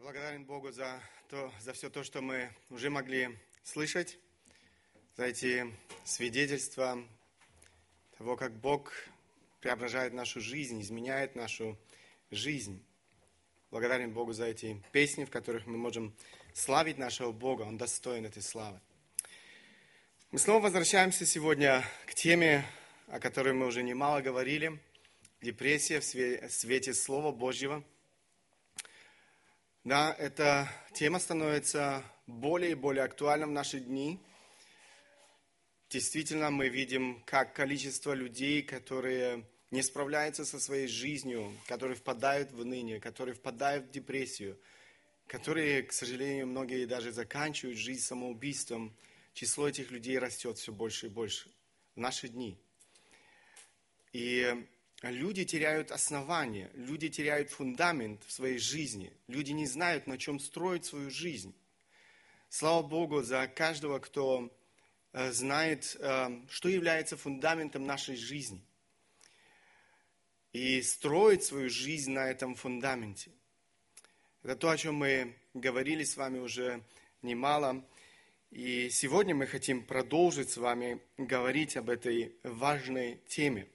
Я благодарен Богу за, то, за все то, что мы уже могли слышать, за эти свидетельства того, как Бог преображает нашу жизнь, изменяет нашу жизнь. Благодарен Богу за эти песни, в которых мы можем славить нашего Бога. Он достоин этой славы. Мы снова возвращаемся сегодня к теме, о которой мы уже немало говорили. Депрессия в свете Слова Божьего. Да, эта тема становится более и более актуальна в наши дни. Действительно, мы видим, как количество людей, которые не справляются со своей жизнью, которые впадают в ныне, которые впадают в депрессию, которые, к сожалению, многие даже заканчивают жизнь самоубийством, число этих людей растет все больше и больше в наши дни. И люди теряют основание, люди теряют фундамент в своей жизни, люди не знают, на чем строить свою жизнь. Слава Богу за каждого, кто э, знает, э, что является фундаментом нашей жизни. И строит свою жизнь на этом фундаменте. Это то, о чем мы говорили с вами уже немало. И сегодня мы хотим продолжить с вами говорить об этой важной теме.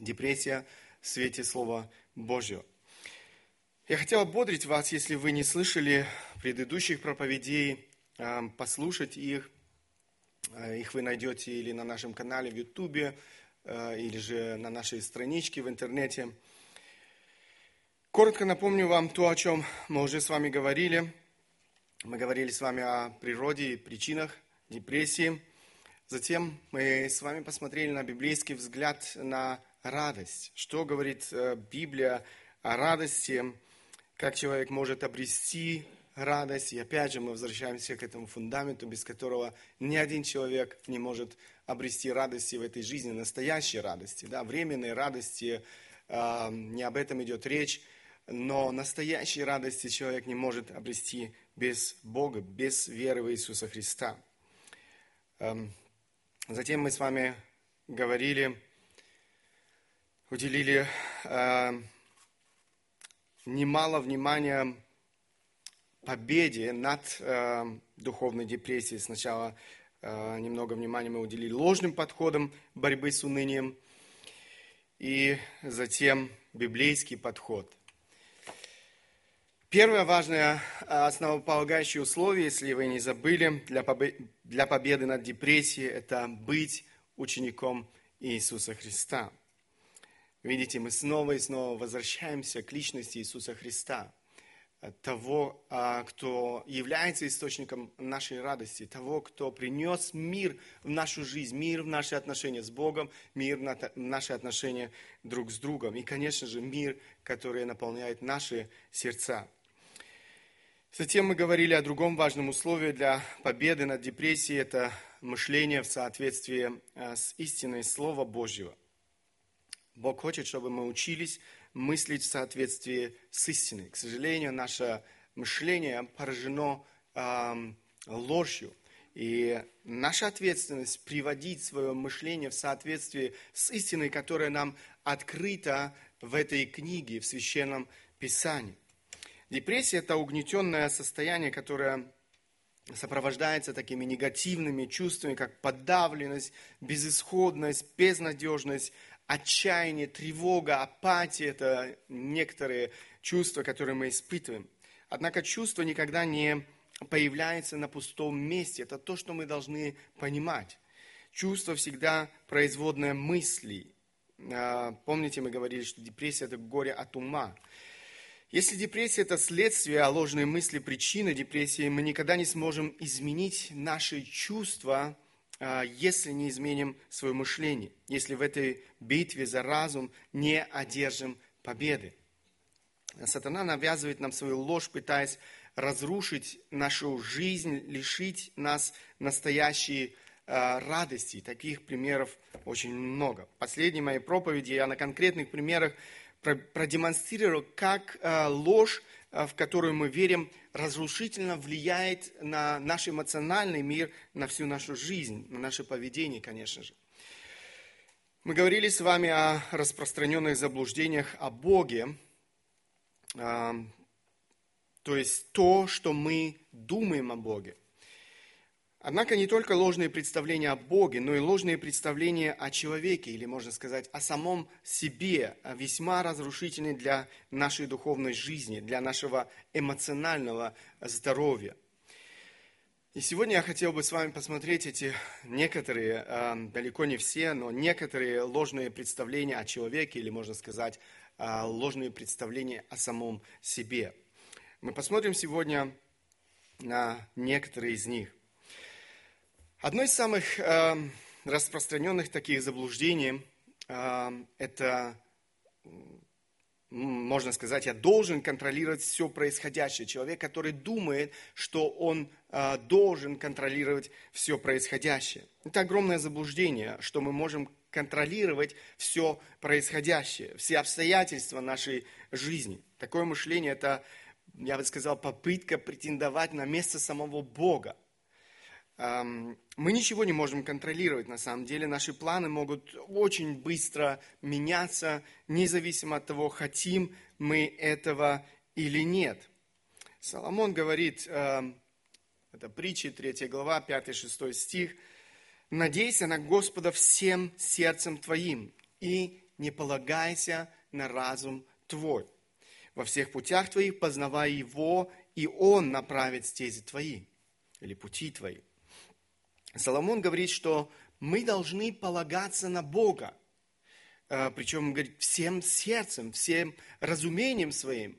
Депрессия в свете Слова Божьего. Я хотел ободрить вас, если вы не слышали предыдущих проповедей, а, послушать их. А, их вы найдете или на нашем канале в Ютубе, а, или же на нашей страничке в интернете – Коротко напомню вам то, о чем мы уже с вами говорили. Мы говорили с вами о природе и причинах депрессии. Затем мы с вами посмотрели на библейский взгляд на радость. Что говорит э, Библия о радости, как человек может обрести радость. И опять же мы возвращаемся к этому фундаменту, без которого ни один человек не может обрести радости в этой жизни, настоящей радости. Да? Временной радости, не об этом идет речь но настоящей радости человек не может обрести без Бога, без веры в Иисуса Христа. Затем мы с вами говорили, уделили эм, немало внимания победе над эм, духовной депрессией. Сначала э, немного внимания мы уделили ложным подходам борьбы с унынием, и затем библейский подход – Первое важное а, основополагающее условие, если вы не забыли, для, побе- для победы над депрессией, это быть учеником Иисуса Христа. Видите, мы снова и снова возвращаемся к личности Иисуса Христа, того, а, кто является источником нашей радости, того, кто принес мир в нашу жизнь, мир в наши отношения с Богом, мир в наши отношения друг с другом и, конечно же, мир, который наполняет наши сердца. Затем мы говорили о другом важном условии для победы над депрессией. Это мышление в соответствии э, с истиной Слова Божьего. Бог хочет, чтобы мы учились мыслить в соответствии с истиной. К сожалению, наше мышление поражено э, ложью. И наша ответственность приводить свое мышление в соответствии с истиной, которая нам открыта в этой книге, в Священном Писании. Депрессия – это угнетенное состояние, которое сопровождается такими негативными чувствами, как подавленность, безысходность, безнадежность, отчаяние, тревога, апатия – это некоторые чувства, которые мы испытываем. Однако чувство никогда не появляется на пустом месте. Это то, что мы должны понимать. Чувство всегда производное мыслей. А, помните, мы говорили, что депрессия – это горе от ума. Если депрессия – это следствие, а ложные мысли – причина депрессии, мы никогда не сможем изменить наши чувства, если не изменим свое мышление, если в этой битве за разум не одержим победы. Сатана навязывает нам свою ложь, пытаясь разрушить нашу жизнь, лишить нас настоящей а, радости. Таких примеров очень много. В последней моей проповеди я на конкретных примерах продемонстрировал, как э, ложь, в которую мы верим, разрушительно влияет на наш эмоциональный мир, на всю нашу жизнь, на наше поведение, конечно же. Мы говорили с вами о распространенных заблуждениях о Боге. Э, то есть то, что мы думаем о Боге. Однако не только ложные представления о Боге, но и ложные представления о человеке, или можно сказать, о самом себе, весьма разрушительны для нашей духовной жизни, для нашего эмоционального здоровья. И сегодня я хотел бы с вами посмотреть эти некоторые, э, далеко не все, но некоторые ложные представления о человеке, или можно сказать, э, ложные представления о самом себе. Мы посмотрим сегодня на некоторые из них. Одно из самых э, распространенных таких заблуждений э, это, можно сказать, я должен контролировать все происходящее. Человек, который думает, что он э, должен контролировать все происходящее. Это огромное заблуждение, что мы можем контролировать все происходящее, все обстоятельства нашей жизни. Такое мышление – это, я бы сказал, попытка претендовать на место самого Бога мы ничего не можем контролировать на самом деле. Наши планы могут очень быстро меняться, независимо от того, хотим мы этого или нет. Соломон говорит, это притчи, 3 глава, 5-6 стих, «Надейся на Господа всем сердцем твоим и не полагайся на разум твой. Во всех путях твоих познавай Его, и Он направит стези твои» или пути твои. Соломон говорит, что мы должны полагаться на Бога. Э, Причем, говорит, всем сердцем, всем разумением своим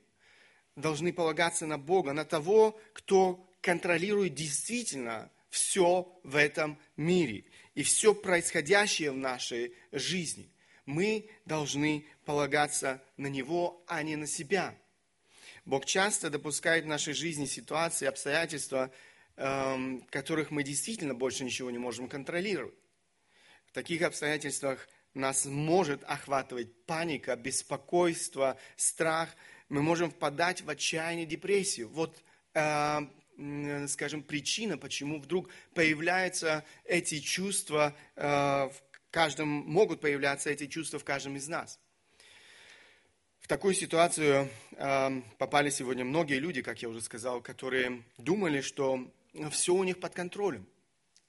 должны полагаться на Бога, на того, кто контролирует действительно все в этом мире и все происходящее в нашей жизни. Мы должны полагаться на Него, а не на себя. Бог часто допускает в нашей жизни ситуации, обстоятельства, которых мы действительно больше ничего не можем контролировать. В таких обстоятельствах нас может охватывать паника, беспокойство, страх. Мы можем впадать в отчаяние, депрессию. Вот, э, скажем, причина, почему вдруг появляются эти чувства э, в каждом, могут появляться эти чувства в каждом из нас. В такую ситуацию э, попали сегодня многие люди, как я уже сказал, которые думали, что все у них под контролем.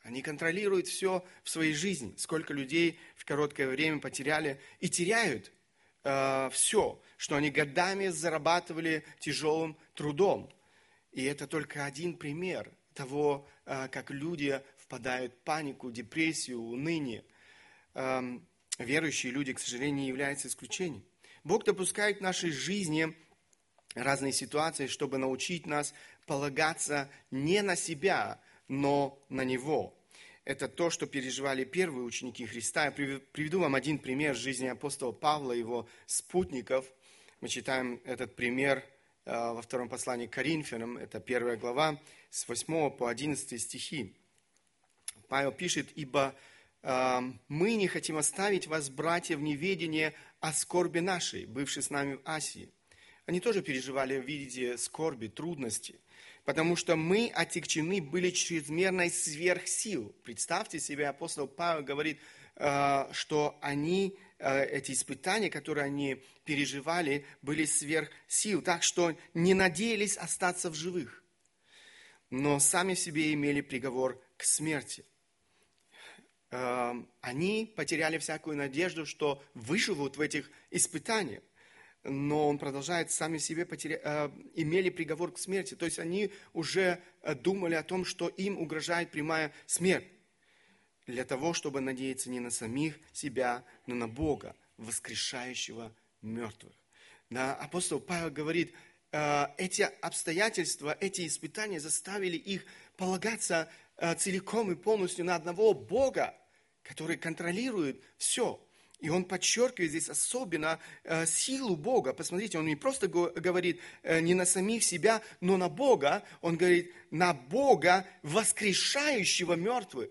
Они контролируют все в своей жизни. Сколько людей в короткое время потеряли и теряют э, все, что они годами зарабатывали тяжелым трудом. И это только один пример того, э, как люди впадают в панику, депрессию, уныние. Э, верующие люди, к сожалению, являются исключением. Бог допускает в нашей жизни разные ситуации, чтобы научить нас полагаться не на себя, но на Него. Это то, что переживали первые ученики Христа. Я приведу вам один пример жизни апостола Павла его спутников. Мы читаем этот пример э, во втором послании к Коринфянам, это первая глава, с 8 по 11 стихи. Павел пишет, «Ибо э, мы не хотим оставить вас, братья, в неведении о скорби нашей, бывшей с нами в Асии, они тоже переживали в виде скорби, трудности, потому что мы отягчены были чрезмерной сверхсил. Представьте себе, апостол Павел говорит, э, что они, э, эти испытания, которые они переживали, были сверхсил, так что не надеялись остаться в живых, но сами себе имели приговор к смерти. Э, они потеряли всякую надежду, что выживут в этих испытаниях но он продолжает, сами себе потеря... э, имели приговор к смерти. То есть они уже э, думали о том, что им угрожает прямая смерть. Для того, чтобы надеяться не на самих себя, но на Бога, воскрешающего мертвых. Да, апостол Павел говорит, э, эти обстоятельства, эти испытания заставили их полагаться э, целиком и полностью на одного Бога, который контролирует все – и он подчеркивает здесь особенно э, силу Бога. Посмотрите, он не просто говорит э, не на самих себя, но на Бога. Он говорит на Бога, воскрешающего мертвых.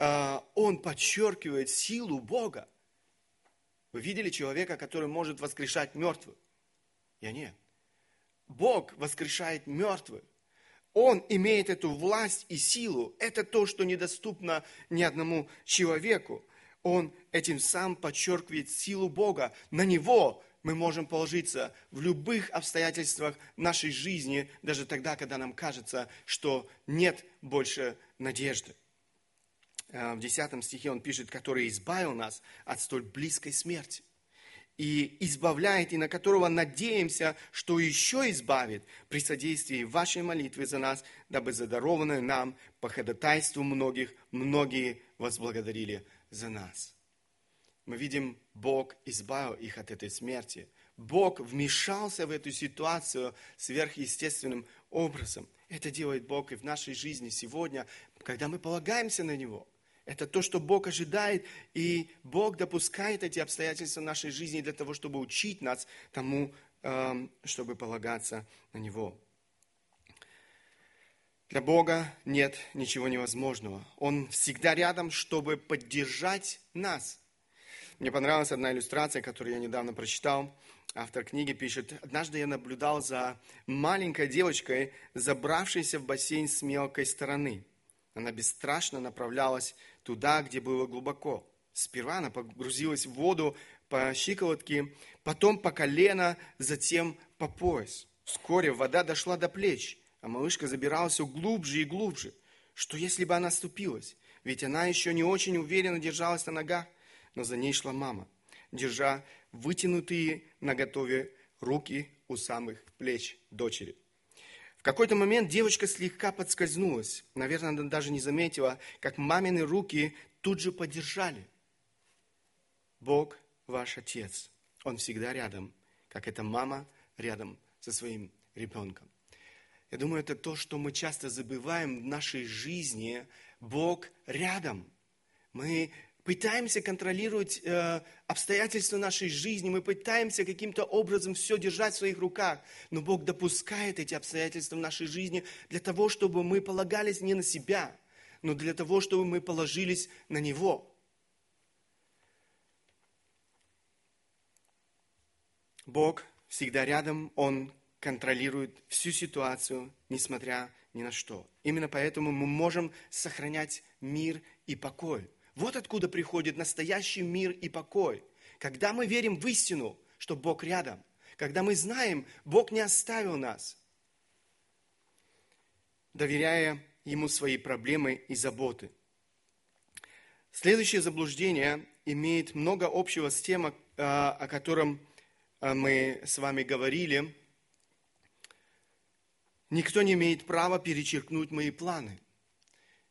Э, он подчеркивает силу Бога. Вы видели человека, который может воскрешать мертвых? Я нет. Бог воскрешает мертвых. Он имеет эту власть и силу. Это то, что недоступно ни одному человеку он этим сам подчеркивает силу Бога. На Него мы можем положиться в любых обстоятельствах нашей жизни, даже тогда, когда нам кажется, что нет больше надежды. Э, в 10 стихе он пишет, который избавил нас от столь близкой смерти и избавляет, и на которого надеемся, что еще избавит при содействии вашей молитвы за нас, дабы задарованное нам по ходатайству многих, многие возблагодарили за нас. Мы видим, Бог избавил их от этой смерти. Бог вмешался в эту ситуацию сверхъестественным образом. Это делает Бог и в нашей жизни сегодня, когда мы полагаемся на Него – это то, что Бог ожидает, и Бог допускает эти обстоятельства в нашей жизни для того, чтобы учить нас тому, эм, чтобы полагаться на Него. Для Бога нет ничего невозможного. Он всегда рядом, чтобы поддержать нас. Мне понравилась одна иллюстрация, которую я недавно прочитал. Автор книги пишет, однажды я наблюдал за маленькой девочкой, забравшейся в бассейн с мелкой стороны. Она бесстрашно направлялась туда, где было глубоко. Сперва она погрузилась в воду по щиколотке, потом по колено, затем по пояс. Вскоре вода дошла до плеч, а малышка забиралась все глубже и глубже. Что если бы она ступилась? Ведь она еще не очень уверенно держалась на ногах, но за ней шла мама, держа вытянутые наготове руки у самых плеч дочери. В какой-то момент девочка слегка подскользнулась. Наверное, она даже не заметила, как мамины руки тут же поддержали. Бог ваш Отец. Он всегда рядом, как эта мама рядом со своим ребенком. Я думаю, это то, что мы часто забываем в нашей жизни. Бог рядом. Мы пытаемся контролировать э, обстоятельства нашей жизни, мы пытаемся каким-то образом все держать в своих руках, но Бог допускает эти обстоятельства в нашей жизни для того, чтобы мы полагались не на себя, но для того, чтобы мы положились на Него. Бог всегда рядом, Он контролирует всю ситуацию, несмотря ни на что. Именно поэтому мы можем сохранять мир и покой – вот откуда приходит настоящий мир и покой. Когда мы верим в истину, что Бог рядом, когда мы знаем, Бог не оставил нас, доверяя Ему свои проблемы и заботы. Следующее заблуждение имеет много общего с тем, о котором мы с вами говорили. Никто не имеет права перечеркнуть мои планы.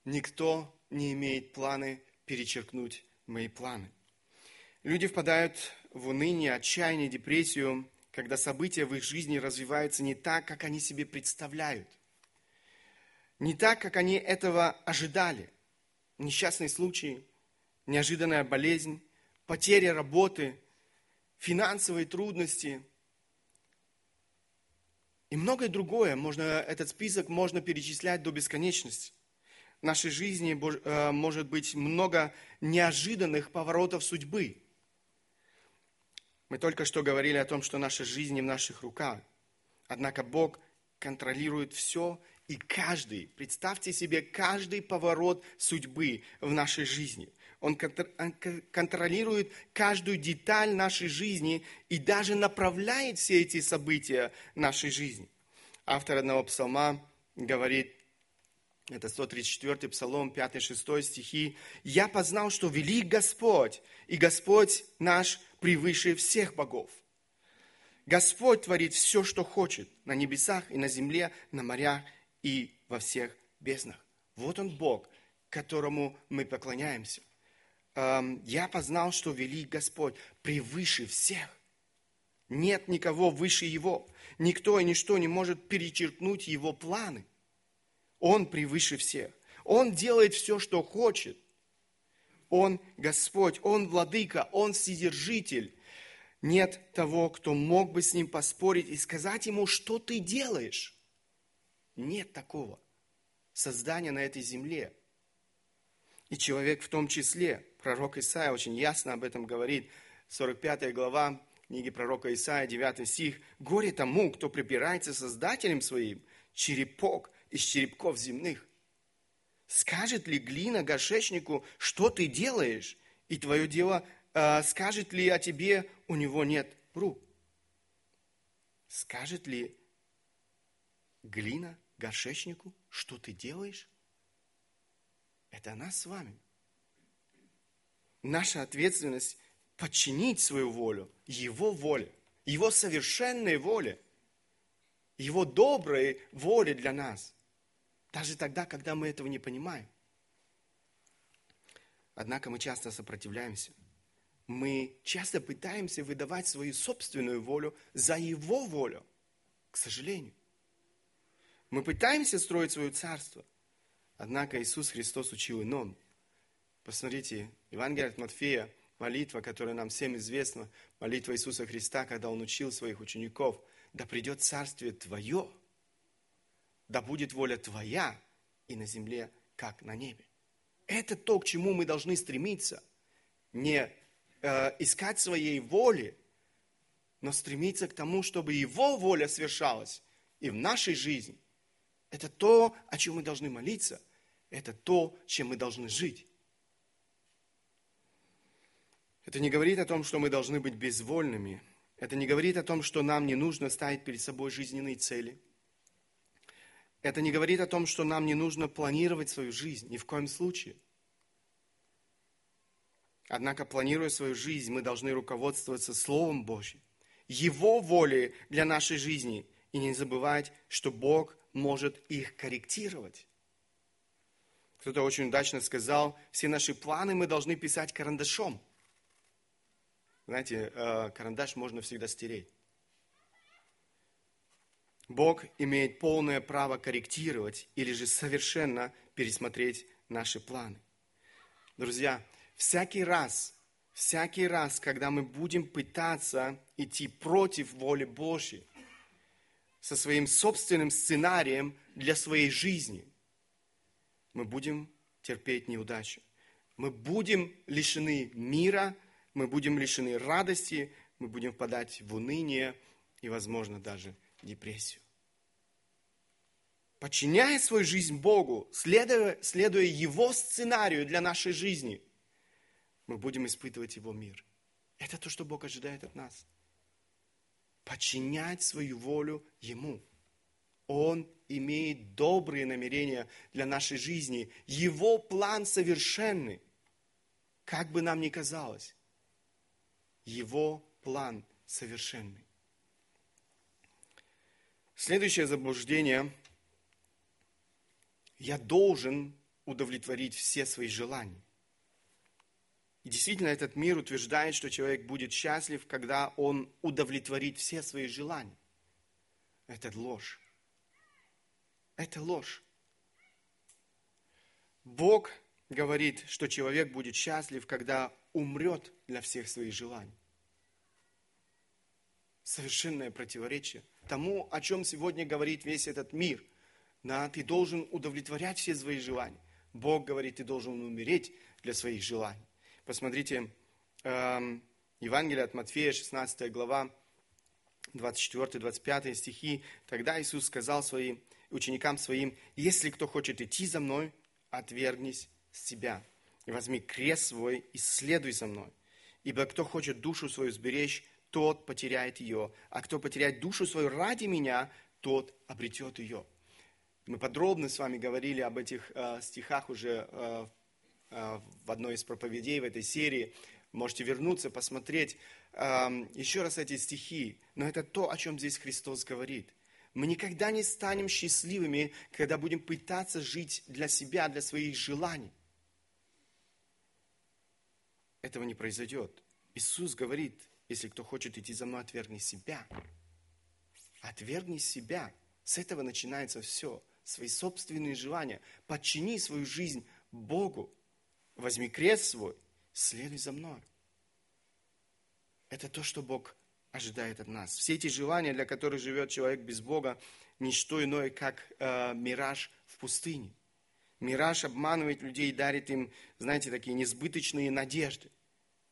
Никто не имеет планы перечеркнуть мои планы. Люди впадают в уныние, отчаяние, депрессию, когда события в их жизни развиваются не так, как они себе представляют. Не так, как они этого ожидали. Несчастный случай, неожиданная болезнь, потеря работы, финансовые трудности и многое другое. Можно, этот список можно перечислять до бесконечности в нашей жизни э, может быть много неожиданных поворотов судьбы. Мы только что говорили о том, что наша жизнь не в наших руках. Однако Бог контролирует все и каждый, представьте себе, каждый поворот судьбы в нашей жизни. Он контролирует каждую деталь нашей жизни и даже направляет все эти события нашей жизни. Автор одного псалма говорит, это 134 Псалом, 5-6 стихи. «Я познал, что велик Господь, и Господь наш превыше всех богов. Господь творит все, что хочет, на небесах и на земле, на морях и во всех безднах». Вот Он Бог, которому мы поклоняемся. «Я познал, что велик Господь, превыше всех». Нет никого выше Его. Никто и ничто не может перечеркнуть Его планы. Он превыше всех. Он делает все, что хочет. Он Господь, Он Владыка, Он Вседержитель. Нет того, кто мог бы с Ним поспорить и сказать Ему, что ты делаешь. Нет такого создания на этой земле. И человек в том числе, пророк Исаия очень ясно об этом говорит, 45 глава книги пророка Исаия, 9 стих. «Горе тому, кто припирается Создателем своим, черепок из черепков земных. Скажет ли глина горшечнику, что ты делаешь, и твое дело э, скажет ли о тебе, у него нет рук? Скажет ли глина горшечнику, что ты делаешь? Это нас с вами. Наша ответственность подчинить свою волю Его воле, Его совершенной воле, Его доброй воле для нас. Даже тогда, когда мы этого не понимаем. Однако мы часто сопротивляемся. Мы часто пытаемся выдавать свою собственную волю за Его волю, к сожалению. Мы пытаемся строить свое царство, однако Иисус Христос учил ином. Посмотрите, Евангелие от Матфея, молитва, которая нам всем известна, молитва Иисуса Христа, когда Он учил своих учеников, да придет царствие Твое, да будет воля Твоя и на земле, как на небе. Это то, к чему мы должны стремиться. Не э, искать своей воли, но стремиться к тому, чтобы Его воля свершалась и в нашей жизни. Это то, о чем мы должны молиться. Это то, чем мы должны жить. Это не говорит о том, что мы должны быть безвольными. Это не говорит о том, что нам не нужно ставить перед собой жизненные цели. Это не говорит о том, что нам не нужно планировать свою жизнь. Ни в коем случае. Однако, планируя свою жизнь, мы должны руководствоваться Словом Божьим, Его волей для нашей жизни, и не забывать, что Бог может их корректировать. Кто-то очень удачно сказал, все наши планы мы должны писать карандашом. Знаете, э, карандаш можно всегда стереть. Бог имеет полное право корректировать или же совершенно пересмотреть наши планы. Друзья, всякий раз, всякий раз, когда мы будем пытаться идти против воли Божьей, со своим собственным сценарием для своей жизни, мы будем терпеть неудачу. Мы будем лишены мира, мы будем лишены радости, мы будем впадать в уныние и, возможно, даже депрессию. Подчиняя свою жизнь Богу, следуя, следуя Его сценарию для нашей жизни, мы будем испытывать Его мир. Это то, что Бог ожидает от нас подчинять свою волю Ему. Он имеет добрые намерения для нашей жизни. Его план совершенный. Как бы нам ни казалось, Его план совершенный. Следующее заблуждение. Я должен удовлетворить все свои желания. И действительно, этот мир утверждает, что человек будет счастлив, когда он удовлетворит все свои желания. Это ложь. Это ложь. Бог говорит, что человек будет счастлив, когда умрет для всех своих желаний. Совершенное противоречие тому, о чем сегодня говорит весь этот мир. Да, ты должен удовлетворять все свои желания. Бог говорит, ты должен умереть для своих желаний. Посмотрите, эм, Евангелие от Матфея, 16 глава, 24-25 стихи. Тогда Иисус сказал своим ученикам своим, если кто хочет идти за мной, отвергнись себя и возьми крест свой и следуй за мной. Ибо кто хочет душу свою сберечь, тот потеряет ее, а кто потеряет душу свою ради меня, тот обретет ее. Мы подробно с вами говорили об этих э, стихах уже э, Э, в одной из проповедей в этой серии. Можете вернуться, посмотреть эм, еще раз эти стихи. Но это то, о чем здесь Христос говорит. Мы никогда не станем счастливыми, когда будем пытаться жить для себя, для своих желаний. Этого не произойдет. Иисус говорит, если кто хочет идти за мной, отвергни себя. Отвергни себя. С этого начинается все. Свои собственные желания. Подчини свою жизнь Богу возьми крест свой, следуй за мной. Это то, что Бог ожидает от нас. Все эти желания, для которых живет человек без Бога, не что иное, как э, мираж в пустыне. Мираж обманывает людей и дарит им, знаете, такие несбыточные надежды.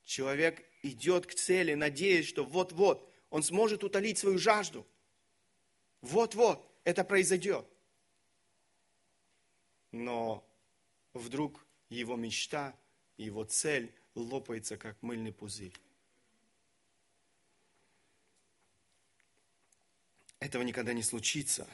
Человек идет к цели, надеясь, что вот-вот он сможет утолить свою жажду. Вот-вот это произойдет. Но вдруг его мечта, его цель лопается, как мыльный пузырь. Этого никогда не случится.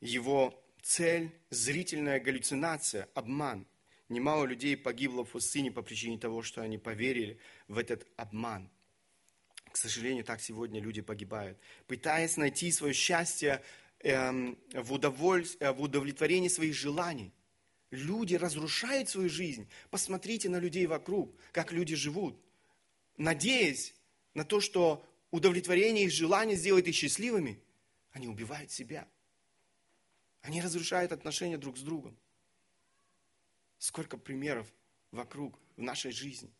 Его цель – зрительная галлюцинация, обман. Немало людей погибло в пустыне по причине того, что они поверили в этот обман. К сожалению, так сегодня люди погибают. Пытаясь найти свое счастье эм, в, удоволь... Э, в удовлетворении своих желаний. Люди разрушают свою жизнь. Посмотрите на людей вокруг, как люди живут. Надеясь на то, что удовлетворение их желаний сделает их счастливыми, они убивают себя. Они разрушают отношения друг с другом. Сколько примеров вокруг в нашей жизни.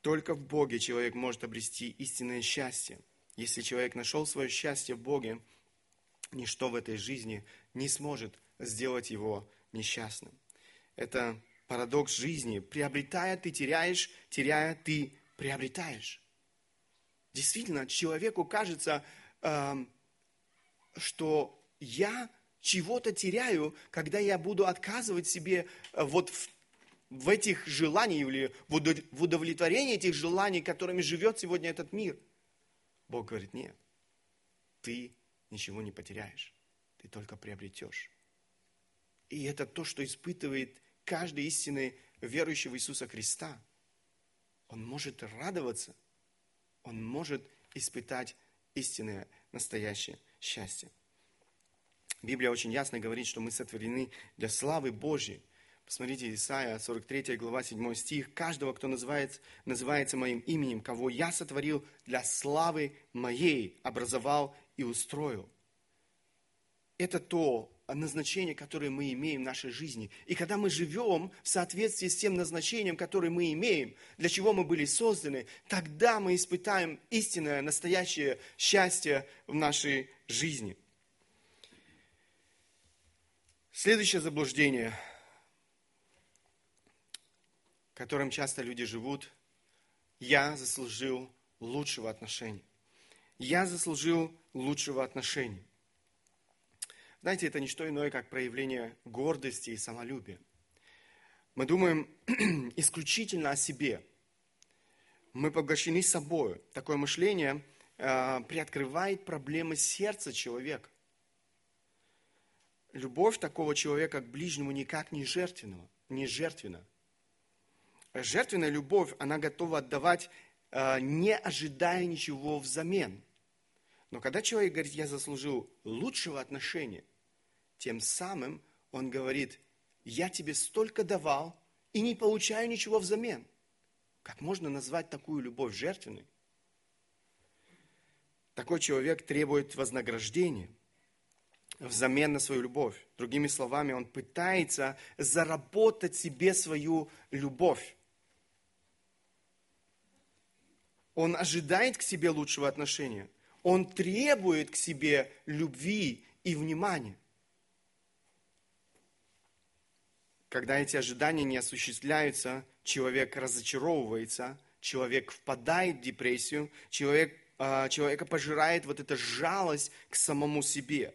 Только в Боге человек может обрести истинное счастье. Если человек нашел свое счастье в Боге, ничто в этой жизни не сможет сделать его несчастным. Это парадокс жизни. Приобретая, ты теряешь, теряя, ты приобретаешь. Действительно, человеку кажется, э, что я чего-то теряю, когда я буду отказывать себе э, вот в, в этих желаниях или в удовлетворении этих желаний, которыми живет сегодня этот мир. Бог говорит, нет, ты ничего не потеряешь, ты только приобретешь. И это то, что испытывает каждый истинный верующий в Иисуса Христа. Он может радоваться – он может испытать истинное, настоящее счастье. Библия очень ясно говорит, что мы сотворены для славы Божьей. Посмотрите, Исайя, 43 глава, 7 стих. «Каждого, кто называется, называется моим именем, кого я сотворил для славы моей, образовал и устроил». Это то, назначение, которое мы имеем в нашей жизни. И когда мы живем в соответствии с тем назначением, которое мы имеем, для чего мы были созданы, тогда мы испытаем истинное, настоящее счастье в нашей жизни. Следующее заблуждение, которым часто люди живут, я заслужил лучшего отношения. Я заслужил лучшего отношения. Знаете, это не что иное, как проявление гордости и самолюбия. Мы думаем исключительно о себе. Мы поглощены собой. Такое мышление э, приоткрывает проблемы сердца человека. Любовь такого человека к ближнему никак не жертвенного, не жертвенна. Жертвенная любовь, она готова отдавать, э, не ожидая ничего взамен. Но когда человек говорит, я заслужил лучшего отношения, тем самым он говорит, я тебе столько давал и не получаю ничего взамен. Как можно назвать такую любовь жертвенной? Такой человек требует вознаграждения взамен на свою любовь. Другими словами, он пытается заработать себе свою любовь. Он ожидает к себе лучшего отношения. Он требует к себе любви и внимания. Когда эти ожидания не осуществляются, человек разочаровывается, человек впадает в депрессию, человек, а, человека пожирает вот эта жалость к самому себе.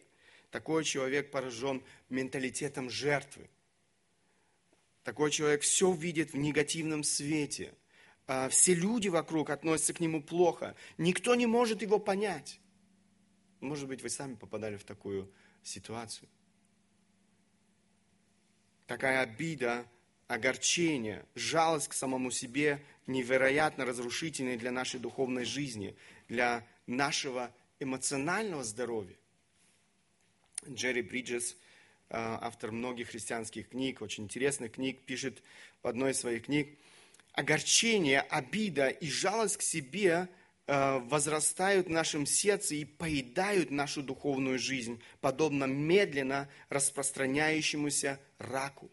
Такой человек поражен менталитетом жертвы. Такой человек все видит в негативном свете. А, все люди вокруг относятся к нему плохо. Никто не может его понять. Может быть, вы сами попадали в такую ситуацию такая обида, огорчение, жалость к самому себе невероятно разрушительны для нашей духовной жизни, для нашего эмоционального здоровья. Джерри Бриджес, э, автор многих христианских книг, очень интересных книг, пишет в одной из своих книг, огорчение, обида и жалость к себе – Э, возрастают в нашем сердце и поедают нашу духовную жизнь, подобно медленно распространяющемуся раку.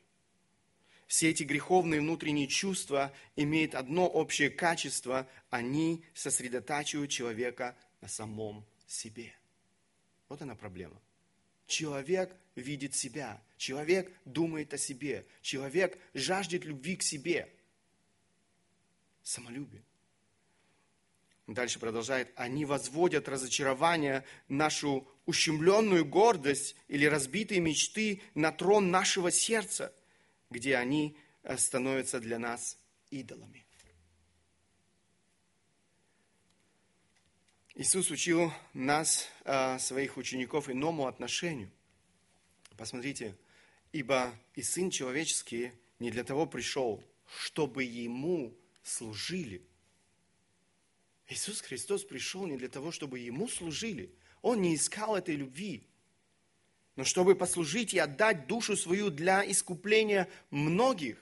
Все эти греховные внутренние чувства имеют одно общее качество – они сосредотачивают человека на самом себе. Вот она проблема. Человек видит себя, человек думает о себе, человек жаждет любви к себе. Самолюбие. Дальше продолжает, они возводят разочарование, нашу ущемленную гордость или разбитые мечты на трон нашего сердца, где они э, становятся для нас идолами. Иисус учил нас, а, своих учеников, иному отношению. Посмотрите, ибо и Сын Человеческий не для того пришел, чтобы Ему служили. Иисус Христос пришел не для того, чтобы Ему служили. Он не искал этой любви, но чтобы послужить и отдать душу свою для искупления многих.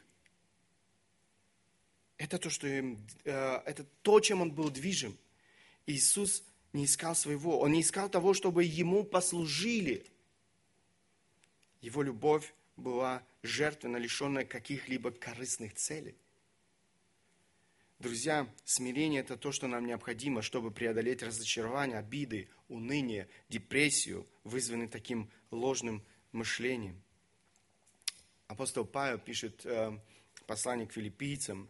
Это то, что, э, это то, чем Он был движим. Иисус не искал своего, Он не искал того, чтобы Ему послужили. Его любовь была жертвенно лишенная каких-либо корыстных целей. Друзья, смирение – это то, что нам необходимо, чтобы преодолеть разочарование, обиды, уныние, депрессию, вызванные таким ложным мышлением. Апостол Павел пишет э, послание к филиппийцам,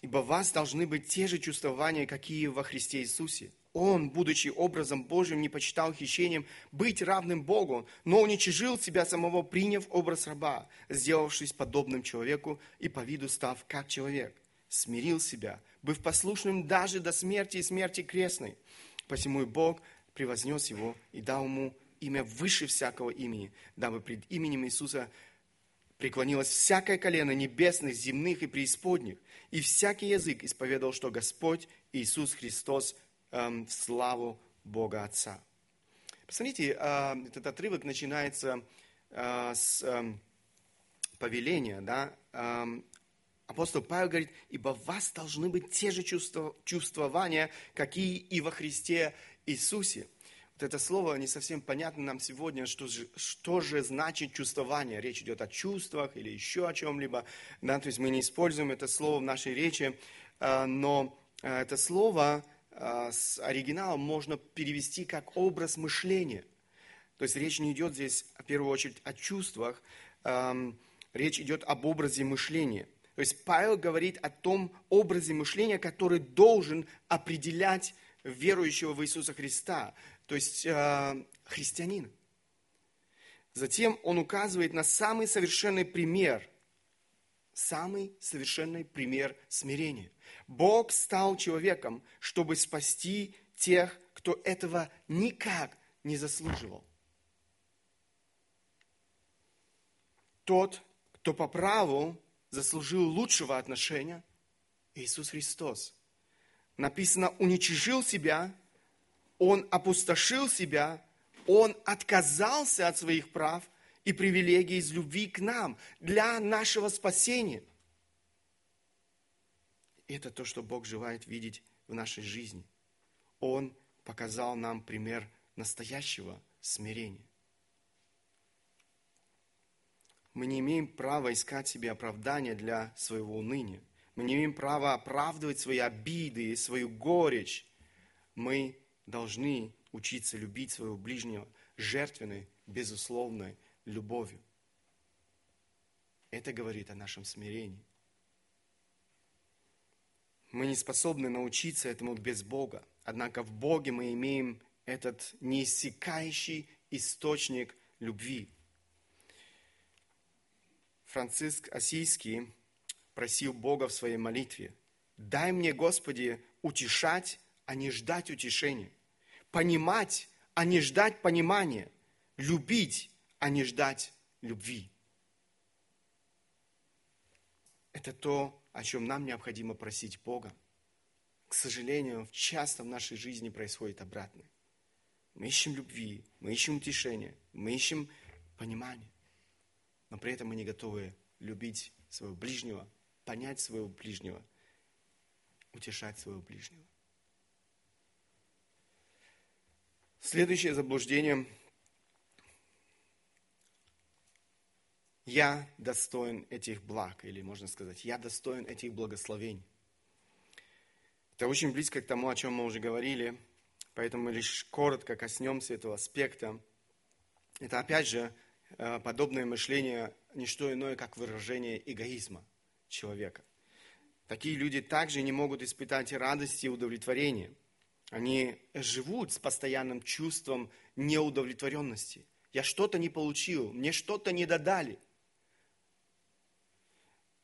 «Ибо вас должны быть те же чувствования, какие во Христе Иисусе. Он, будучи образом Божьим, не почитал хищением быть равным Богу, но уничижил себя самого, приняв образ раба, сделавшись подобным человеку и по виду став как человек смирил себя, быв послушным даже до смерти и смерти крестной. Посему и Бог превознес его и дал ему имя выше всякого имени, дабы пред именем Иисуса преклонилось всякое колено небесных, земных и преисподних, и всякий язык исповедовал, что Господь Иисус Христос эм, в славу Бога Отца. Посмотрите, э, этот отрывок начинается э, с э, повеления, да, эм, Апостол Павел говорит, ибо в вас должны быть те же чувства, чувствования, какие и во Христе Иисусе. Вот это слово не совсем понятно нам сегодня, что же, что же значит чувствование. Речь идет о чувствах или еще о чем-либо. Да, то есть мы не используем это слово в нашей речи, а, но а, это слово а, с оригиналом можно перевести как образ мышления. То есть речь не идет здесь, в первую очередь, о чувствах, речь идет об образе мышления – то есть Павел говорит о том образе мышления, который должен определять верующего в Иисуса Христа, то есть э, христианина. Затем он указывает на самый совершенный пример, самый совершенный пример смирения. Бог стал человеком, чтобы спасти тех, кто этого никак не заслуживал. Тот, кто по праву заслужил лучшего отношения Иисус Христос. Написано, уничижил себя, Он опустошил себя, Он отказался от своих прав и привилегий из любви к нам для нашего спасения. Это то, что Бог желает видеть в нашей жизни. Он показал нам пример настоящего смирения. Мы не имеем права искать себе оправдания для своего уныния. Мы не имеем права оправдывать свои обиды и свою горечь. Мы должны учиться любить своего ближнего жертвенной, безусловной любовью. Это говорит о нашем смирении. Мы не способны научиться этому без Бога. Однако в Боге мы имеем этот неиссякающий источник любви – Франциск Осийский просил Бога в своей молитве, дай мне, Господи, утешать, а не ждать утешения, понимать, а не ждать понимания, любить, а не ждать любви. Это то, о чем нам необходимо просить Бога. К сожалению, часто в нашей жизни происходит обратное. Мы ищем любви, мы ищем утешения, мы ищем понимания но при этом мы не готовы любить своего ближнего, понять своего ближнего, утешать своего ближнего. Следующее заблуждение. Я достоин этих благ, или можно сказать, я достоин этих благословений. Это очень близко к тому, о чем мы уже говорили, поэтому мы лишь коротко коснемся этого аспекта. Это опять же Э, подобное мышление не что иное, как выражение эгоизма человека. Такие люди также не могут испытать радости и удовлетворения. Они живут с постоянным чувством неудовлетворенности. Я что-то не получил, мне что-то не додали.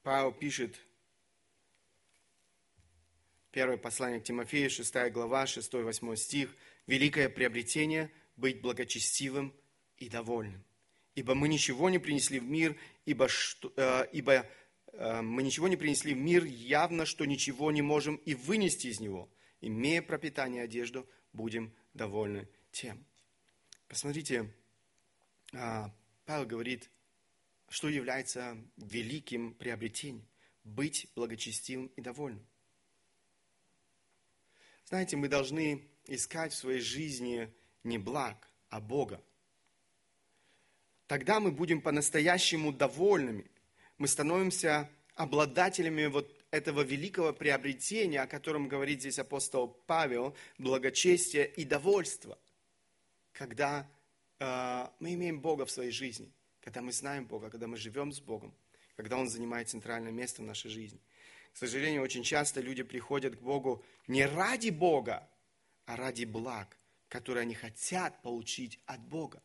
Павел пишет, Первое послание к Тимофею, 6 глава, 6-8 стих. «Великое приобретение – быть благочестивым и довольным. Ибо мы ничего не принесли в мир, ибо, что, э, ибо мы ничего не принесли в мир, явно, что ничего не можем и вынести из него. Имея пропитание и одежду, будем довольны тем». Посмотрите, э, Павел говорит, что является великим приобретением – быть благочестивым и довольным. Знаете, мы должны искать в своей жизни не благ, а Бога. Тогда мы будем по-настоящему довольными. Мы становимся обладателями вот этого великого приобретения, о котором говорит здесь апостол Павел, благочестие и довольство. Когда э, мы имеем Бога в своей жизни, когда мы знаем Бога, когда мы живем с Богом, когда Он занимает центральное место в нашей жизни. К сожалению, очень часто люди приходят к Богу не ради Бога, а ради благ, которые они хотят получить от Бога.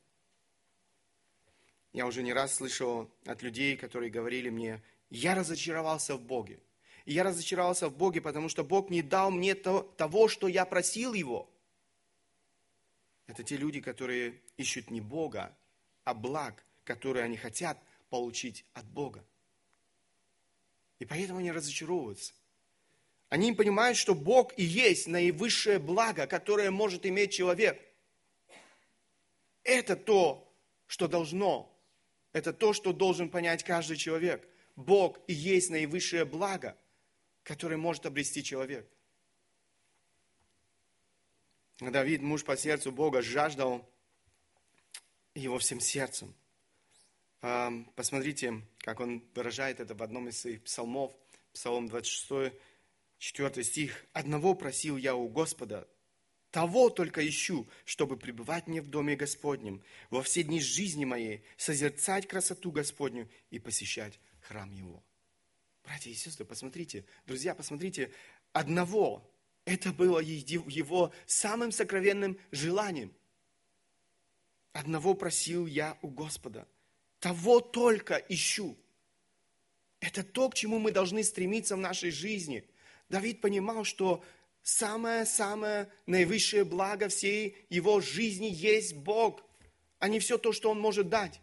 Я уже не раз слышал от людей, которые говорили мне, я разочаровался в Боге. И я разочаровался в Боге, потому что Бог не дал мне то, того, что я просил Его. Это те люди, которые ищут не Бога, а благ, которые они хотят получить от Бога. И поэтому они разочаровываются. Они понимают, что Бог и есть наивысшее благо, которое может иметь человек. Это то, что должно, это то, что должен понять каждый человек. Бог и есть наивысшее благо, которое может обрести человек. Давид, муж по сердцу Бога, жаждал его всем сердцем. Посмотрите, как он выражает это в одном из своих псалмов, Псалом 26, 4 стих. «Одного просил я у Господа, того только ищу, чтобы пребывать мне в доме Господнем, во все дни жизни моей, созерцать красоту Господню и посещать храм Его». Братья и сестры, посмотрите, друзья, посмотрите, одного, это было его самым сокровенным желанием. Одного просил я у Господа – того только ищу. Это то, к чему мы должны стремиться в нашей жизни. Давид понимал, что самое-самое наивысшее благо всей его жизни есть Бог, а не все то, что Он может дать.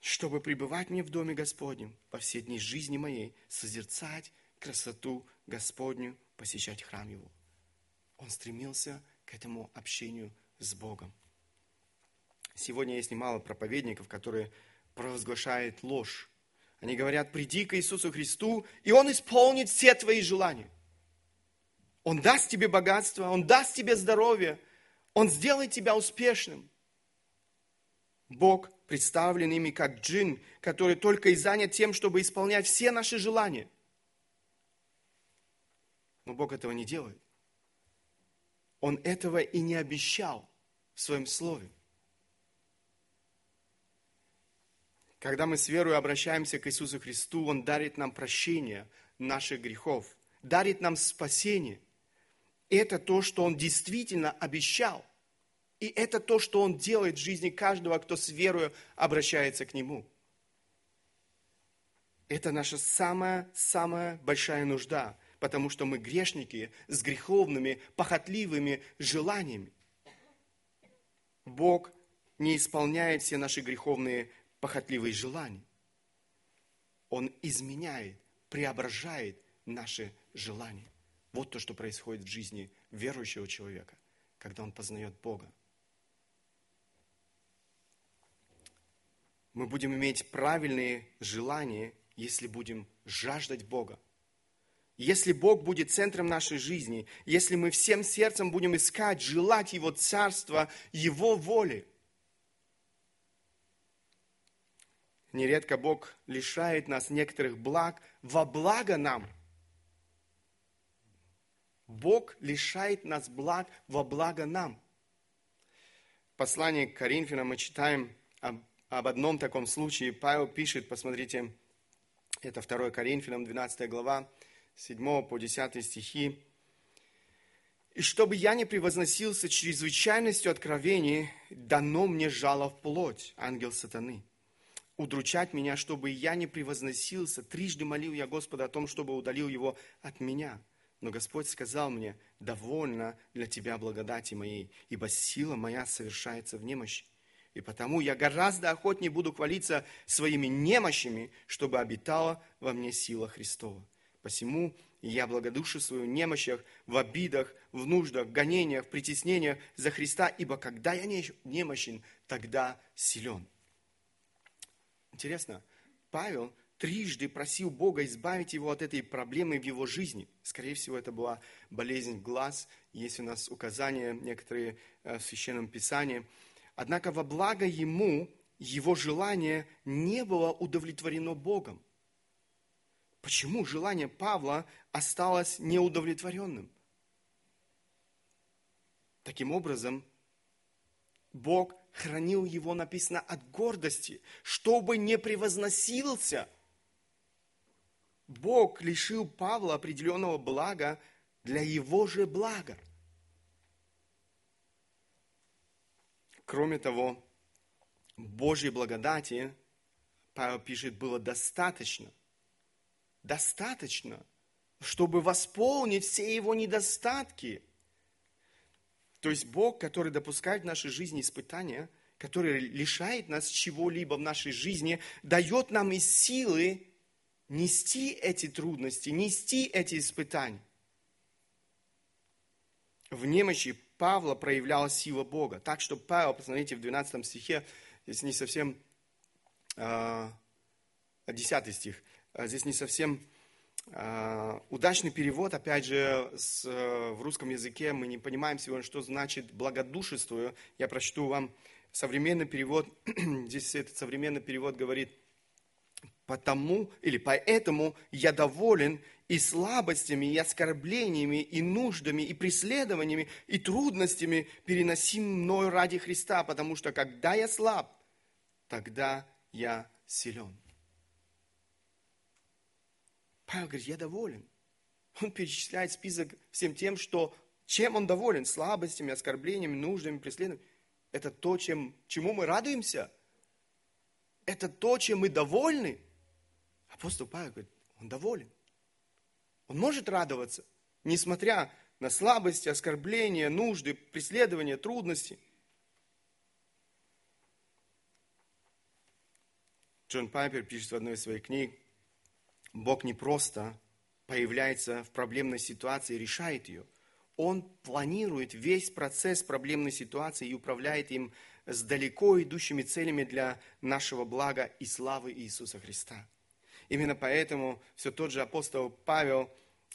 Чтобы пребывать мне в доме Господнем по все дни жизни моей, созерцать красоту Господню, посещать храм Его. Он стремился к этому общению с Богом. Сегодня есть немало проповедников, которые провозглашают ложь. Они говорят, приди к Иисусу Христу, и Он исполнит все твои желания. Он даст тебе богатство, Он даст тебе здоровье, Он сделает тебя успешным. Бог представлен ими как джин, который только и занят тем, чтобы исполнять все наши желания. Но Бог этого не делает. Он этого и не обещал в своем слове. Когда мы с верой обращаемся к Иисусу Христу, Он дарит нам прощение наших грехов, дарит нам спасение. Это то, что Он действительно обещал. И это то, что Он делает в жизни каждого, кто с верой обращается к Нему. Это наша самая-самая большая нужда, потому что мы грешники с греховными, похотливыми желаниями. Бог не исполняет все наши греховные похотливые желания. Он изменяет, преображает наши желания. Вот то, что происходит в жизни верующего человека, когда он познает Бога. Мы будем иметь правильные желания, если будем жаждать Бога. Если Бог будет центром нашей жизни, если мы всем сердцем будем искать, желать Его Царства, Его воли – Нередко Бог лишает нас некоторых благ во благо нам. Бог лишает нас благ во благо нам. В послании к Коринфянам мы читаем об, об одном таком случае. Павел пишет, посмотрите, это 2 Коринфянам, 12 глава, 7 по 10 стихи. «И чтобы я не превозносился чрезвычайностью откровений, дано мне жало в плоть, ангел сатаны» удручать меня, чтобы я не превозносился. Трижды молил я Господа о том, чтобы удалил его от меня. Но Господь сказал мне, довольно для тебя благодати моей, ибо сила моя совершается в немощи. И потому я гораздо охотнее буду хвалиться своими немощами, чтобы обитала во мне сила Христова. Посему я благодушествую в немощах, в обидах, в нуждах, в гонениях, в притеснениях за Христа, ибо когда я немощен, тогда силен. Интересно, Павел трижды просил Бога избавить его от этой проблемы в его жизни. Скорее всего, это была болезнь глаз. Есть у нас указания некоторые э, в Священном Писании. Однако во благо ему его желание не было удовлетворено Богом. Почему желание Павла осталось неудовлетворенным? Таким образом, Бог хранил его, написано, от гордости, чтобы не превозносился. Бог лишил Павла определенного блага для его же блага. Кроме того, Божьей благодати, Павел пишет, было достаточно. Достаточно, чтобы восполнить все его недостатки – то есть Бог, который допускает в нашей жизни испытания, который лишает нас чего-либо в нашей жизни, дает нам и силы нести эти трудности, нести эти испытания. В немощи Павла проявляла сила Бога. Так что Павел, посмотрите, в 12 стихе, здесь не совсем, э, 10 стих, а здесь не совсем а, удачный перевод, опять же, с, в русском языке мы не понимаем сегодня, что значит благодушествую. Я прочту вам современный перевод. Здесь этот современный перевод говорит, потому или поэтому я доволен и слабостями, и оскорблениями, и нуждами, и преследованиями, и трудностями, переносим мною ради Христа, потому что когда я слаб, тогда я силен. Павел говорит, я доволен. Он перечисляет список всем тем, что, чем он доволен, слабостями, оскорблениями, нуждами, преследованиями. Это то, чем, чему мы радуемся. Это то, чем мы довольны. Апостол Павел говорит, он доволен. Он может радоваться, несмотря на слабости, оскорбления, нужды, преследования, трудности. Джон Пайпер пишет в одной из своих книг, Бог не просто появляется в проблемной ситуации и решает ее. Он планирует весь процесс проблемной ситуации и управляет им с далеко идущими целями для нашего блага и славы Иисуса Христа. Именно поэтому все тот же апостол Павел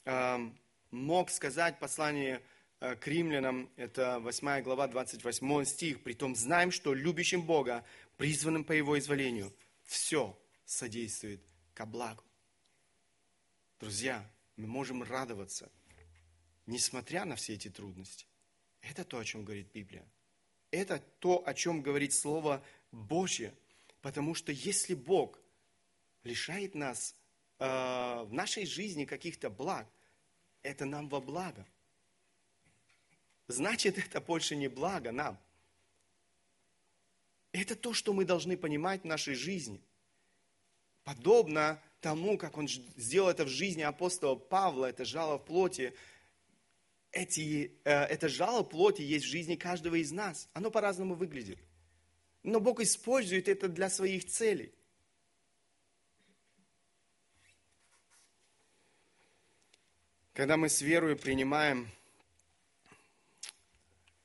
э, мог сказать послание э, к римлянам, это 8 глава, 28 стих, «Притом знаем, что любящим Бога, призванным по Его изволению, все содействует ко благу». Друзья, мы можем радоваться, несмотря на все эти трудности. Это то, о чем говорит Библия. Это то, о чем говорит Слово Божье. Потому что если Бог лишает нас э, в нашей жизни каких-то благ, это нам во благо. Значит, это больше не благо нам. Это то, что мы должны понимать в нашей жизни. Подобно тому, как он сделал это в жизни апостола Павла, это жало в плоти, эти, э, это жало плоти есть в жизни каждого из нас. Оно по-разному выглядит. Но Бог использует это для своих целей. Когда мы с верой принимаем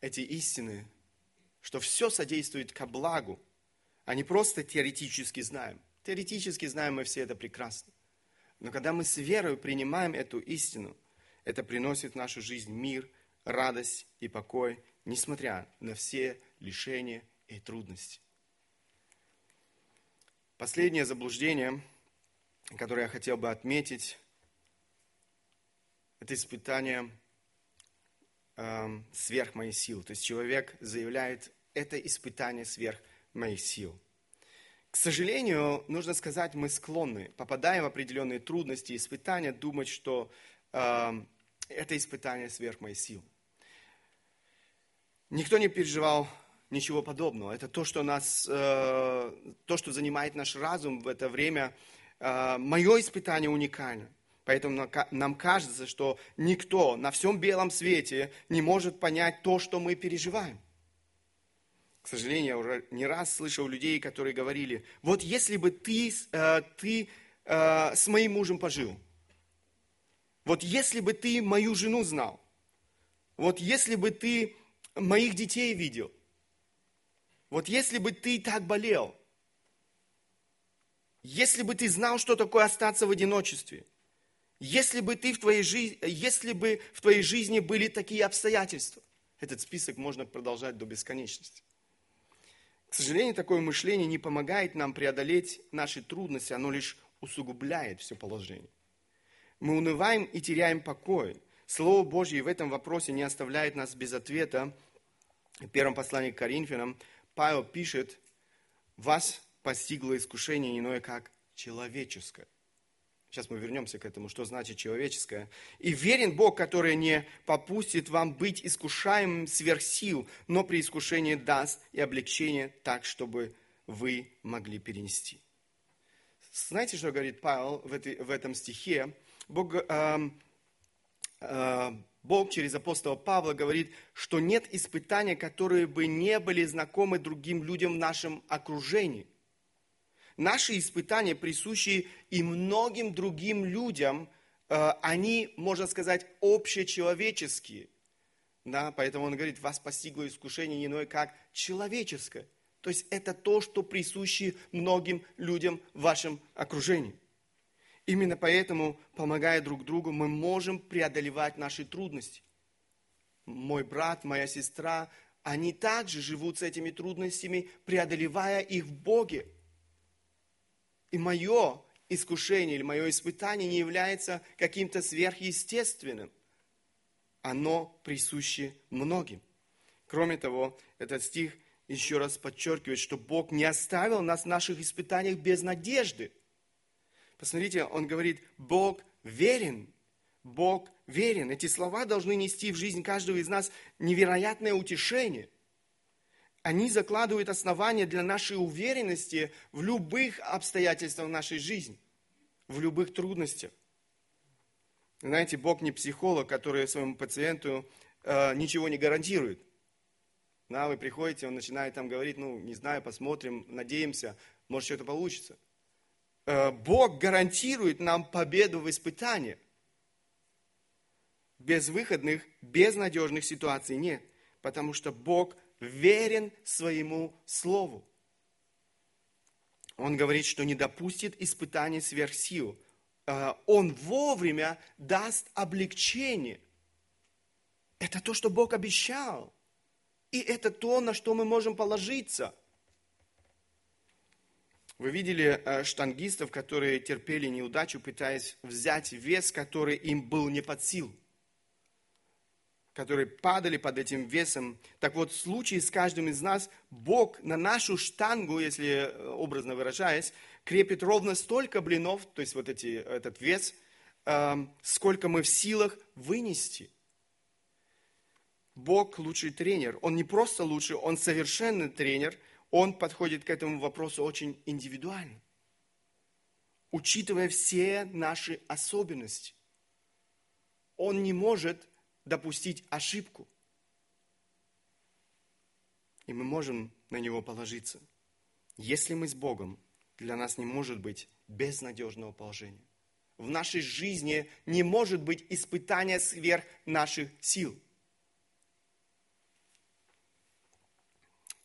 эти истины, что все содействует ко благу, а не просто теоретически знаем – Теоретически знаем мы все это прекрасно. Но когда мы с верой принимаем эту истину, это приносит в нашу жизнь мир, радость и покой, несмотря на все лишения и трудности. Последнее заблуждение, которое я хотел бы отметить, это испытание э, сверх моей силы. То есть человек заявляет, это испытание сверх моих сил. К сожалению, нужно сказать, мы склонны, попадаем в определенные трудности, испытания, думать, что э, это испытание сверх моей силы. Никто не переживал ничего подобного. Это то, что нас, э, то, что занимает наш разум в это время. Э, мое испытание уникально. Поэтому нам кажется, что никто на всем белом свете не может понять то, что мы переживаем. К сожалению, я уже не раз слышал людей, которые говорили, вот если бы ты, э, ты э, с моим мужем пожил, вот если бы ты мою жену знал, вот если бы ты моих детей видел, вот если бы ты так болел, если бы ты знал, что такое остаться в одиночестве, если бы ты в твоей жизни, если бы в твоей жизни были такие обстоятельства, этот список можно продолжать до бесконечности. К сожалению, такое мышление не помогает нам преодолеть наши трудности, оно лишь усугубляет все положение. Мы унываем и теряем покой. Слово Божье в этом вопросе не оставляет нас без ответа. В первом послании к Коринфянам Павел пишет, вас постигло искушение иное, как человеческое. Сейчас мы вернемся к этому, что значит человеческое. И верен Бог, который не попустит вам быть искушаемым сверх сил, но при искушении даст и облегчение так, чтобы вы могли перенести. Знаете, что говорит Павел в, этой, в этом стихе? Бог, э, э, Бог через апостола Павла говорит, что нет испытания, которые бы не были знакомы другим людям в нашем окружении. Наши испытания, присущие и многим другим людям, э, они, можно сказать, общечеловеческие. Да, поэтому он говорит, вас постигло искушение не иное, как человеческое. То есть это то, что присуще многим людям в вашем окружении. Именно поэтому, помогая друг другу, мы можем преодолевать наши трудности. Мой брат, моя сестра, они также живут с этими трудностями, преодолевая их в Боге. И мое искушение или мое испытание не является каким-то сверхъестественным. Оно присуще многим. Кроме того, этот стих еще раз подчеркивает, что Бог не оставил нас в наших испытаниях без надежды. Посмотрите, он говорит, Бог верен. Бог верен. Эти слова должны нести в жизнь каждого из нас невероятное утешение они закладывают основания для нашей уверенности в любых обстоятельствах нашей жизни, в любых трудностях. Знаете, Бог не психолог, который своему пациенту э, ничего не гарантирует. Да, вы приходите, он начинает там говорить, ну, не знаю, посмотрим, надеемся, может, что-то получится. Э, Бог гарантирует нам победу в испытаниях. Безвыходных, безнадежных ситуаций нет, потому что Бог верен своему слову. Он говорит, что не допустит испытаний сверх сил. А, он вовремя даст облегчение. Это то, что Бог обещал. И это то, на что мы можем положиться. Вы видели э, штангистов, которые терпели неудачу, пытаясь взять вес, который им был не под силу которые падали под этим весом. Так вот, в случае с каждым из нас, Бог на нашу штангу, если э, образно выражаясь, крепит ровно столько блинов, то есть вот эти, этот вес, эм, сколько мы в силах вынести. Бог лучший тренер. Он не просто лучший, он совершенный тренер. Он подходит к этому вопросу очень индивидуально, учитывая все наши особенности. Он не может допустить ошибку. И мы можем на него положиться. Если мы с Богом, для нас не может быть безнадежного положения. В нашей жизни не может быть испытания сверх наших сил.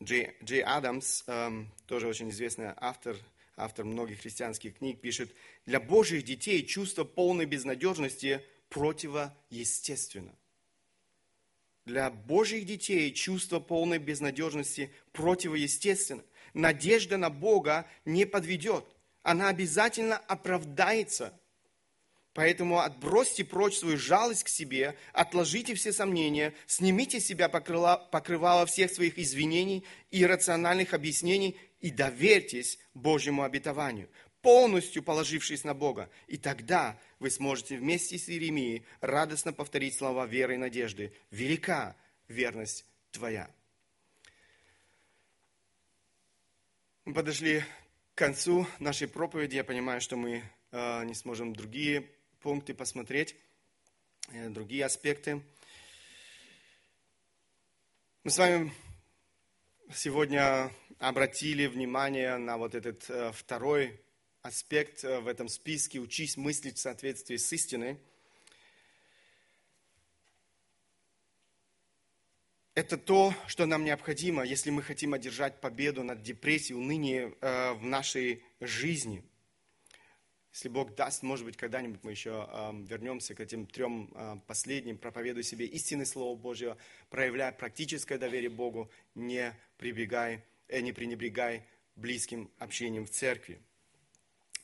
Джей, Джей Адамс, эм, тоже очень известный автор, автор многих христианских книг, пишет, для Божьих детей чувство полной безнадежности противоестественно для Божьих детей чувство полной безнадежности противоестественно. Надежда на Бога не подведет. Она обязательно оправдается. Поэтому отбросьте прочь свою жалость к себе, отложите все сомнения, снимите с себя покрывало, покрывало всех своих извинений и рациональных объяснений и доверьтесь Божьему обетованию полностью положившись на Бога. И тогда вы сможете вместе с Иеремией радостно повторить слова веры и надежды. Велика верность твоя. Мы подошли к концу нашей проповеди. Я понимаю, что мы э, не сможем другие пункты посмотреть, э, другие аспекты. Мы с вами сегодня обратили внимание на вот этот э, второй аспект э, в этом списке «Учись мыслить в соответствии с истиной». Это то, что нам необходимо, если мы хотим одержать победу над депрессией, унынием э, в нашей жизни. Если Бог даст, может быть, когда-нибудь мы еще э, вернемся к этим трем э, последним, проповедуй себе истинное Слово Божье, проявляя практическое доверие Богу, не, прибегай, не пренебрегай близким общением в церкви.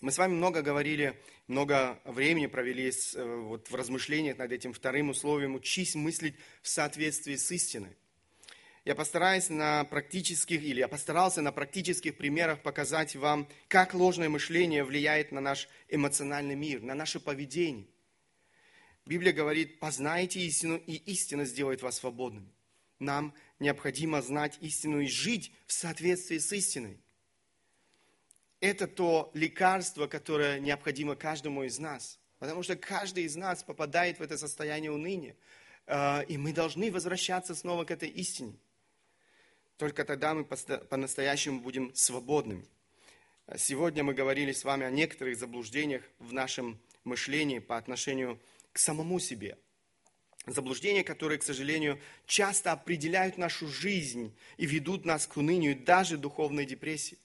Мы с вами много говорили, много времени провели с, э, вот, в размышлениях над этим вторым условием «учись мыслить в соответствии с истиной». Я постараюсь на практических, или я постарался на практических примерах показать вам, как ложное мышление влияет на наш эмоциональный мир, на наше поведение. Библия говорит, познайте истину, и истина сделает вас свободными. Нам необходимо знать истину и жить в соответствии с истиной. Это то лекарство, которое необходимо каждому из нас. Потому что каждый из нас попадает в это состояние уныния. Э, и мы должны возвращаться снова к этой истине. Только тогда мы по-настоящему будем свободными. Сегодня мы говорили с вами о некоторых заблуждениях в нашем мышлении по отношению к самому себе. Заблуждения, которые, к сожалению, часто определяют нашу жизнь и ведут нас к унынию и даже духовной депрессии.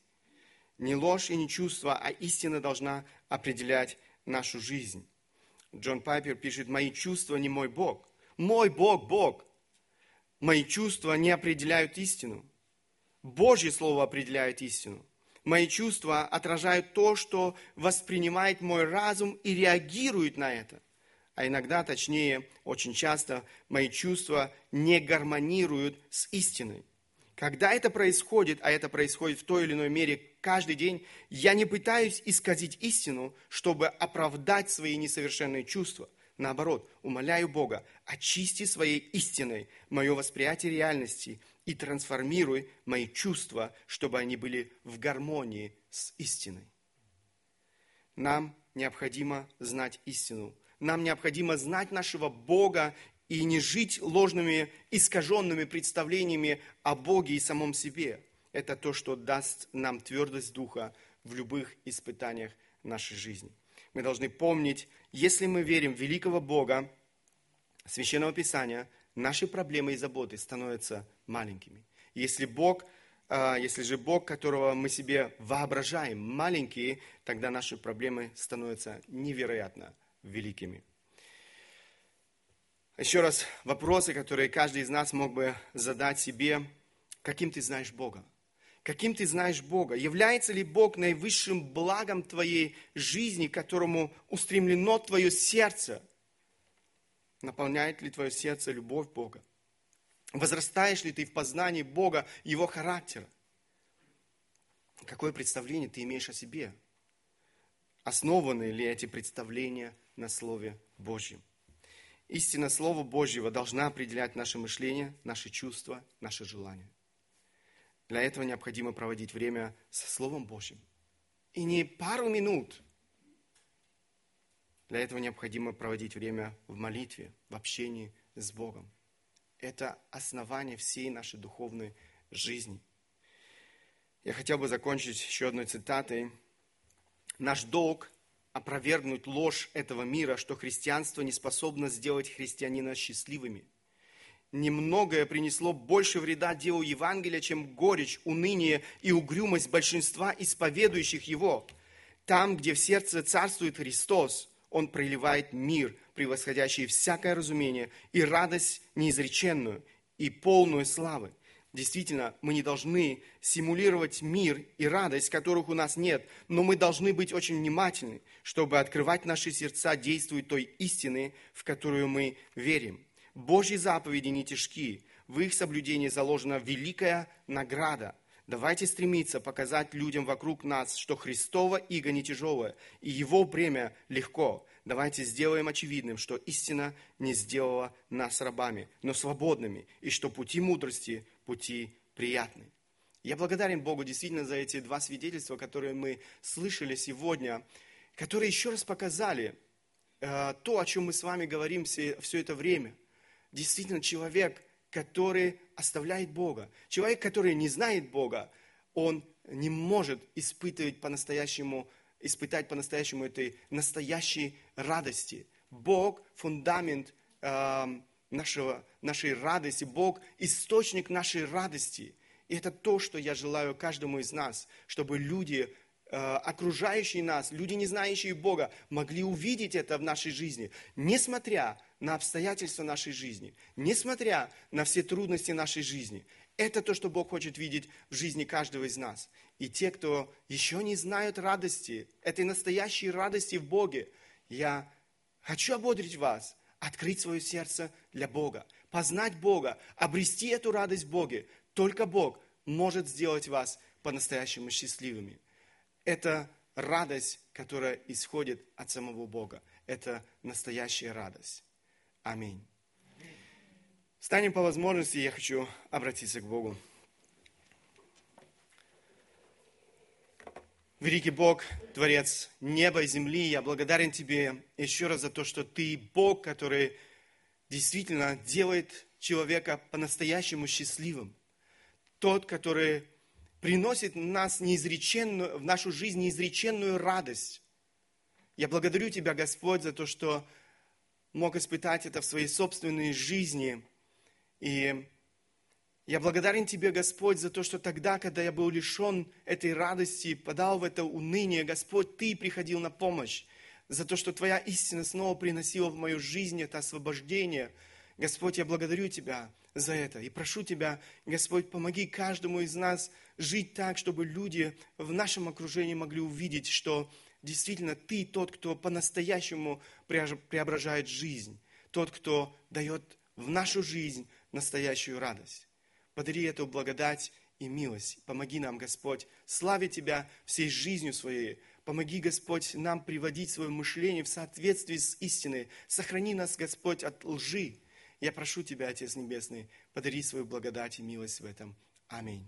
Не ложь и не чувство, а истина должна определять нашу жизнь. Джон Пайпер пишет, «Мои чувства не мой Бог. Мой Бог – Бог. Мои чувства не определяют истину. Божье Слово определяет истину. Мои чувства отражают то, что воспринимает мой разум и реагирует на это. А иногда, точнее, очень часто, мои чувства не гармонируют с истиной. Когда это происходит, а это происходит в той или иной мере каждый день, я не пытаюсь исказить истину, чтобы оправдать свои несовершенные чувства – Наоборот, умоляю Бога, очисти своей истиной мое восприятие реальности и трансформируй мои чувства, чтобы они были в гармонии с истиной. Нам необходимо знать истину. Нам необходимо знать нашего Бога и не жить ложными, искаженными представлениями о Боге и самом себе. Это то, что даст нам твердость духа в любых испытаниях нашей жизни. Мы должны помнить, если мы верим в великого Бога, Священного Писания, наши проблемы и заботы становятся маленькими. Если Бог, а, если же Бог, которого мы себе воображаем, маленький, тогда наши проблемы становятся невероятно великими. Еще раз, вопросы, которые каждый из нас мог бы задать себе. Каким ты знаешь Бога? каким ты знаешь Бога. Является ли Бог наивысшим благом твоей жизни, к которому устремлено твое сердце? Наполняет ли твое сердце любовь Бога? Возрастаешь ли ты в познании Бога, Его характера? Какое представление ты имеешь о себе? Основаны ли эти представления на Слове Божьем? Истина Слова Божьего должна определять наше мышление, наши чувства, наши желания. Для этого необходимо проводить время со Словом Божьим. И не пару минут. Для этого необходимо проводить время в молитве, в общении с Богом. Это основание всей нашей духовной жизни. Я хотел бы закончить еще одной цитатой. Наш долг – опровергнуть ложь этого мира, что христианство не способно сделать христианина счастливыми – немногое принесло больше вреда делу Евангелия, чем горечь, уныние и угрюмость большинства исповедующих его. Там, где в сердце царствует Христос, Он проливает мир, превосходящий всякое разумение, и радость неизреченную, и полную славы. Действительно, мы не должны симулировать мир и радость, которых у нас нет, но мы должны быть очень внимательны, чтобы открывать наши сердца действуя той истины, в которую мы верим. Божьи заповеди не тяжки, в их соблюдении заложена великая награда. Давайте стремиться показать людям вокруг нас, что Христово иго не тяжелое, и Его бремя легко. Давайте сделаем очевидным, что истина не сделала нас рабами, но свободными, и что пути мудрости – пути приятны. Я благодарен Богу действительно за эти два свидетельства, которые мы слышали сегодня, которые еще раз показали э, то, о чем мы с вами говорим все, все это время. Действительно, человек, который оставляет Бога, человек, который не знает Бога, он не может испытывать по-настоящему, испытать по-настоящему этой настоящей радости. Бог – фундамент э, нашего, нашей радости, Бог – источник нашей радости. И это то, что я желаю каждому из нас, чтобы люди, э, окружающие нас, люди, не знающие Бога, могли увидеть это в нашей жизни, несмотря на обстоятельства нашей жизни, несмотря на все трудности нашей жизни. Это то, что Бог хочет видеть в жизни каждого из нас. И те, кто еще не знают радости, этой настоящей радости в Боге, я хочу ободрить вас, открыть свое сердце для Бога, познать Бога, обрести эту радость в Боге. Только Бог может сделать вас по-настоящему счастливыми. Это радость, которая исходит от самого Бога. Это настоящая радость. Аминь. Станем по возможности, я хочу обратиться к Богу. Великий Бог, Творец неба и земли, я благодарен Тебе еще раз за то, что Ты Бог, который действительно делает человека по-настоящему счастливым. Тот, который приносит нас неизреченную, в нашу жизнь неизреченную радость. Я благодарю Тебя, Господь, за то, что мог испытать это в своей собственной жизни – и я благодарен Тебе, Господь, за то, что тогда, когда я был лишен этой радости, подал в это уныние, Господь, Ты приходил на помощь, за то, что Твоя истина снова приносила в мою жизнь это освобождение. Господь, я благодарю Тебя за это. И прошу Тебя, Господь, помоги каждому из нас жить так, чтобы люди в нашем окружении могли увидеть, что действительно Ты тот, кто по-настоящему преображает жизнь, тот, кто дает в нашу жизнь настоящую радость. Подари эту благодать и милость. Помоги нам, Господь, славить Тебя всей жизнью своей. Помоги, Господь, нам приводить свое мышление в соответствии с истиной. Сохрани нас, Господь, от лжи. Я прошу Тебя, Отец Небесный, подари свою благодать и милость в этом. Аминь.